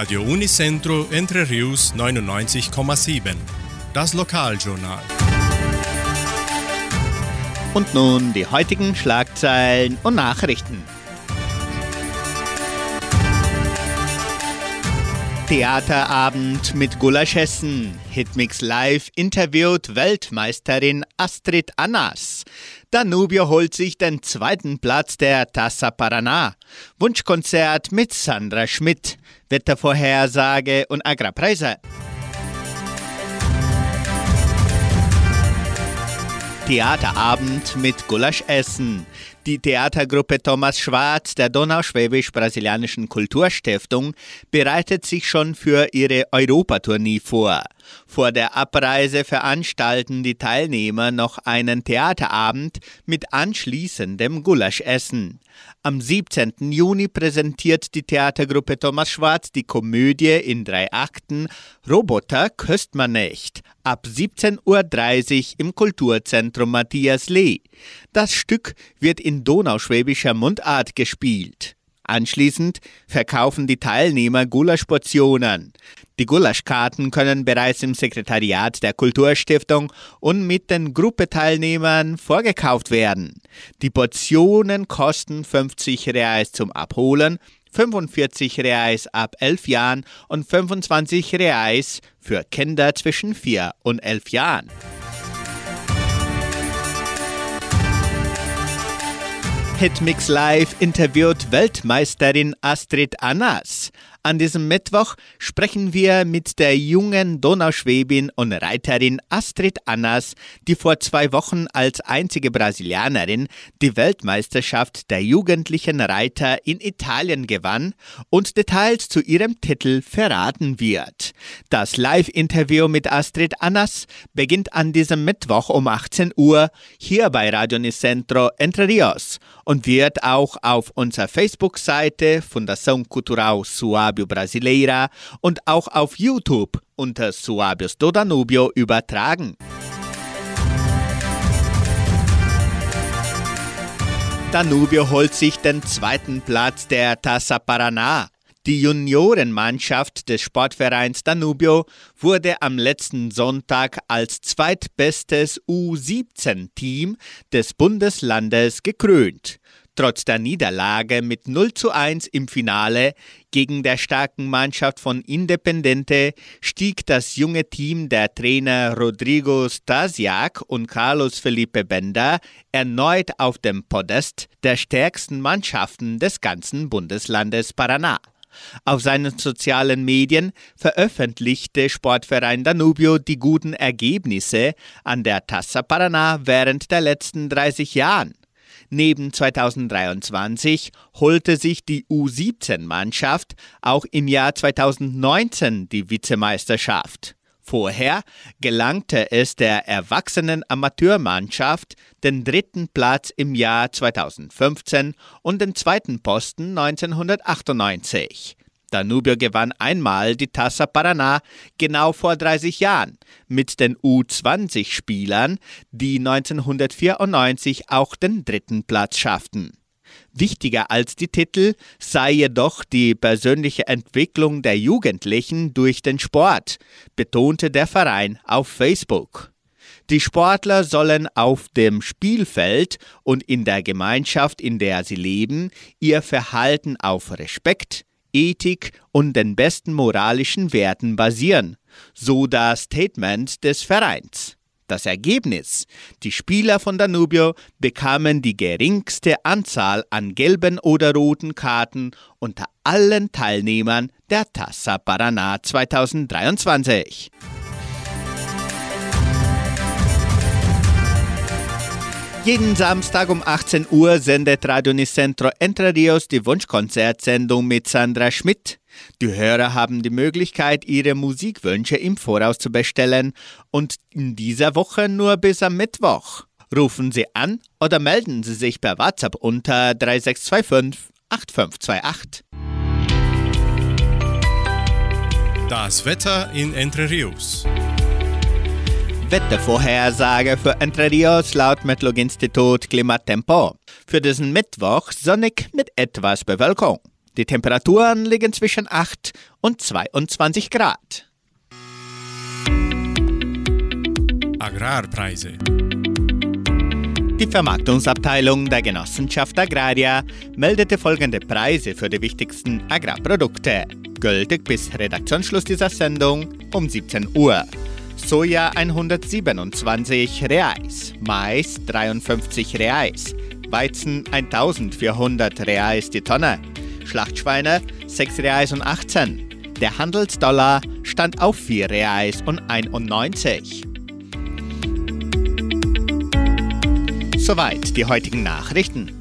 Radio Unicentro Entre Rius 99,7. Das Lokaljournal. Und nun die heutigen Schlagzeilen und Nachrichten. Theaterabend mit Gulaschessen. Hitmix Live interviewt Weltmeisterin Astrid Annas. Danubio holt sich den zweiten Platz der Tassa Paraná. Wunschkonzert mit Sandra Schmidt. Wettervorhersage und Agrarpreise. Theaterabend mit Gulaschessen. Die Theatergruppe Thomas Schwarz der Donauschwäbisch-Brasilianischen Kulturstiftung bereitet sich schon für ihre Europatournee vor. Vor der Abreise veranstalten die Teilnehmer noch einen Theaterabend mit anschließendem Gulaschessen. Am 17. Juni präsentiert die Theatergruppe Thomas Schwarz die Komödie in drei Akten Roboter köst man nicht ab 17.30 Uhr im Kulturzentrum Matthias Lee. Das Stück wird in donauschwäbischer Mundart gespielt. Anschließend verkaufen die Teilnehmer Gulaschportionen. Die Gulaschkarten können bereits im Sekretariat der Kulturstiftung und mit den Gruppeteilnehmern vorgekauft werden. Die Portionen kosten 50 Reais zum Abholen, 45 Reais ab 11 Jahren und 25 Reais für Kinder zwischen 4 und 11 Jahren. Hitmix Live interviewt Weltmeisterin Astrid Annas. An diesem Mittwoch sprechen wir mit der jungen Donauschwäbin und Reiterin Astrid Annas, die vor zwei Wochen als einzige Brasilianerin die Weltmeisterschaft der jugendlichen Reiter in Italien gewann und Details zu ihrem Titel verraten wird. Das Live-Interview mit Astrid Annas beginnt an diesem Mittwoch um 18 Uhr hier bei Radio Nicentro Entre Rios und wird auch auf unserer Facebook-Seite Fundação Cultural Suave Suábio Brasileira und auch auf YouTube unter Suábios do Danubio übertragen. Danubio holt sich den zweiten Platz der Tassa Paraná. Die Juniorenmannschaft des Sportvereins Danubio wurde am letzten Sonntag als zweitbestes U17-Team des Bundeslandes gekrönt. Trotz der Niederlage mit 0 zu 1 im Finale gegen der starken Mannschaft von Independente stieg das junge Team der Trainer Rodrigo Stasiak und Carlos Felipe Bender erneut auf dem Podest der stärksten Mannschaften des ganzen Bundeslandes Paraná. Auf seinen sozialen Medien veröffentlichte Sportverein Danubio die guten Ergebnisse an der Tassa Paraná während der letzten 30 Jahren. Neben 2023 holte sich die U17-Mannschaft auch im Jahr 2019 die Vizemeisterschaft. Vorher gelangte es der erwachsenen Amateurmannschaft den dritten Platz im Jahr 2015 und den zweiten Posten 1998. Danubio gewann einmal die Tassa Paraná genau vor 30 Jahren mit den U20-Spielern, die 1994 auch den dritten Platz schafften. Wichtiger als die Titel sei jedoch die persönliche Entwicklung der Jugendlichen durch den Sport, betonte der Verein auf Facebook. Die Sportler sollen auf dem Spielfeld und in der Gemeinschaft, in der sie leben, ihr Verhalten auf Respekt, Ethik und den besten moralischen Werten basieren, so das Statement des Vereins. Das Ergebnis. Die Spieler von Danubio bekamen die geringste Anzahl an gelben oder roten Karten unter allen Teilnehmern der Tassa Paraná 2023. Jeden Samstag um 18 Uhr sendet Radio Nicentro Entre Rios die Wunschkonzertsendung mit Sandra Schmidt. Die Hörer haben die Möglichkeit, ihre Musikwünsche im Voraus zu bestellen und in dieser Woche nur bis am Mittwoch. Rufen Sie an oder melden Sie sich per WhatsApp unter 3625 8528. Das Wetter in Entre Rios. Wettervorhersage für Entre Rios laut Metlog-Institut Klimatempo. Für diesen Mittwoch sonnig mit etwas Bewölkung. Die Temperaturen liegen zwischen 8 und 22 Grad. Agrarpreise. Die Vermarktungsabteilung der Genossenschaft Agraria meldete folgende Preise für die wichtigsten Agrarprodukte, gültig bis Redaktionsschluss dieser Sendung um 17 Uhr. Soja 127 Reais, Mais 53 Reais, Weizen 1400 Reais die Tonne, Schlachtschweine 6 Reais und 18. Der Handelsdollar stand auf 4 Reais und 91. Soweit die heutigen Nachrichten.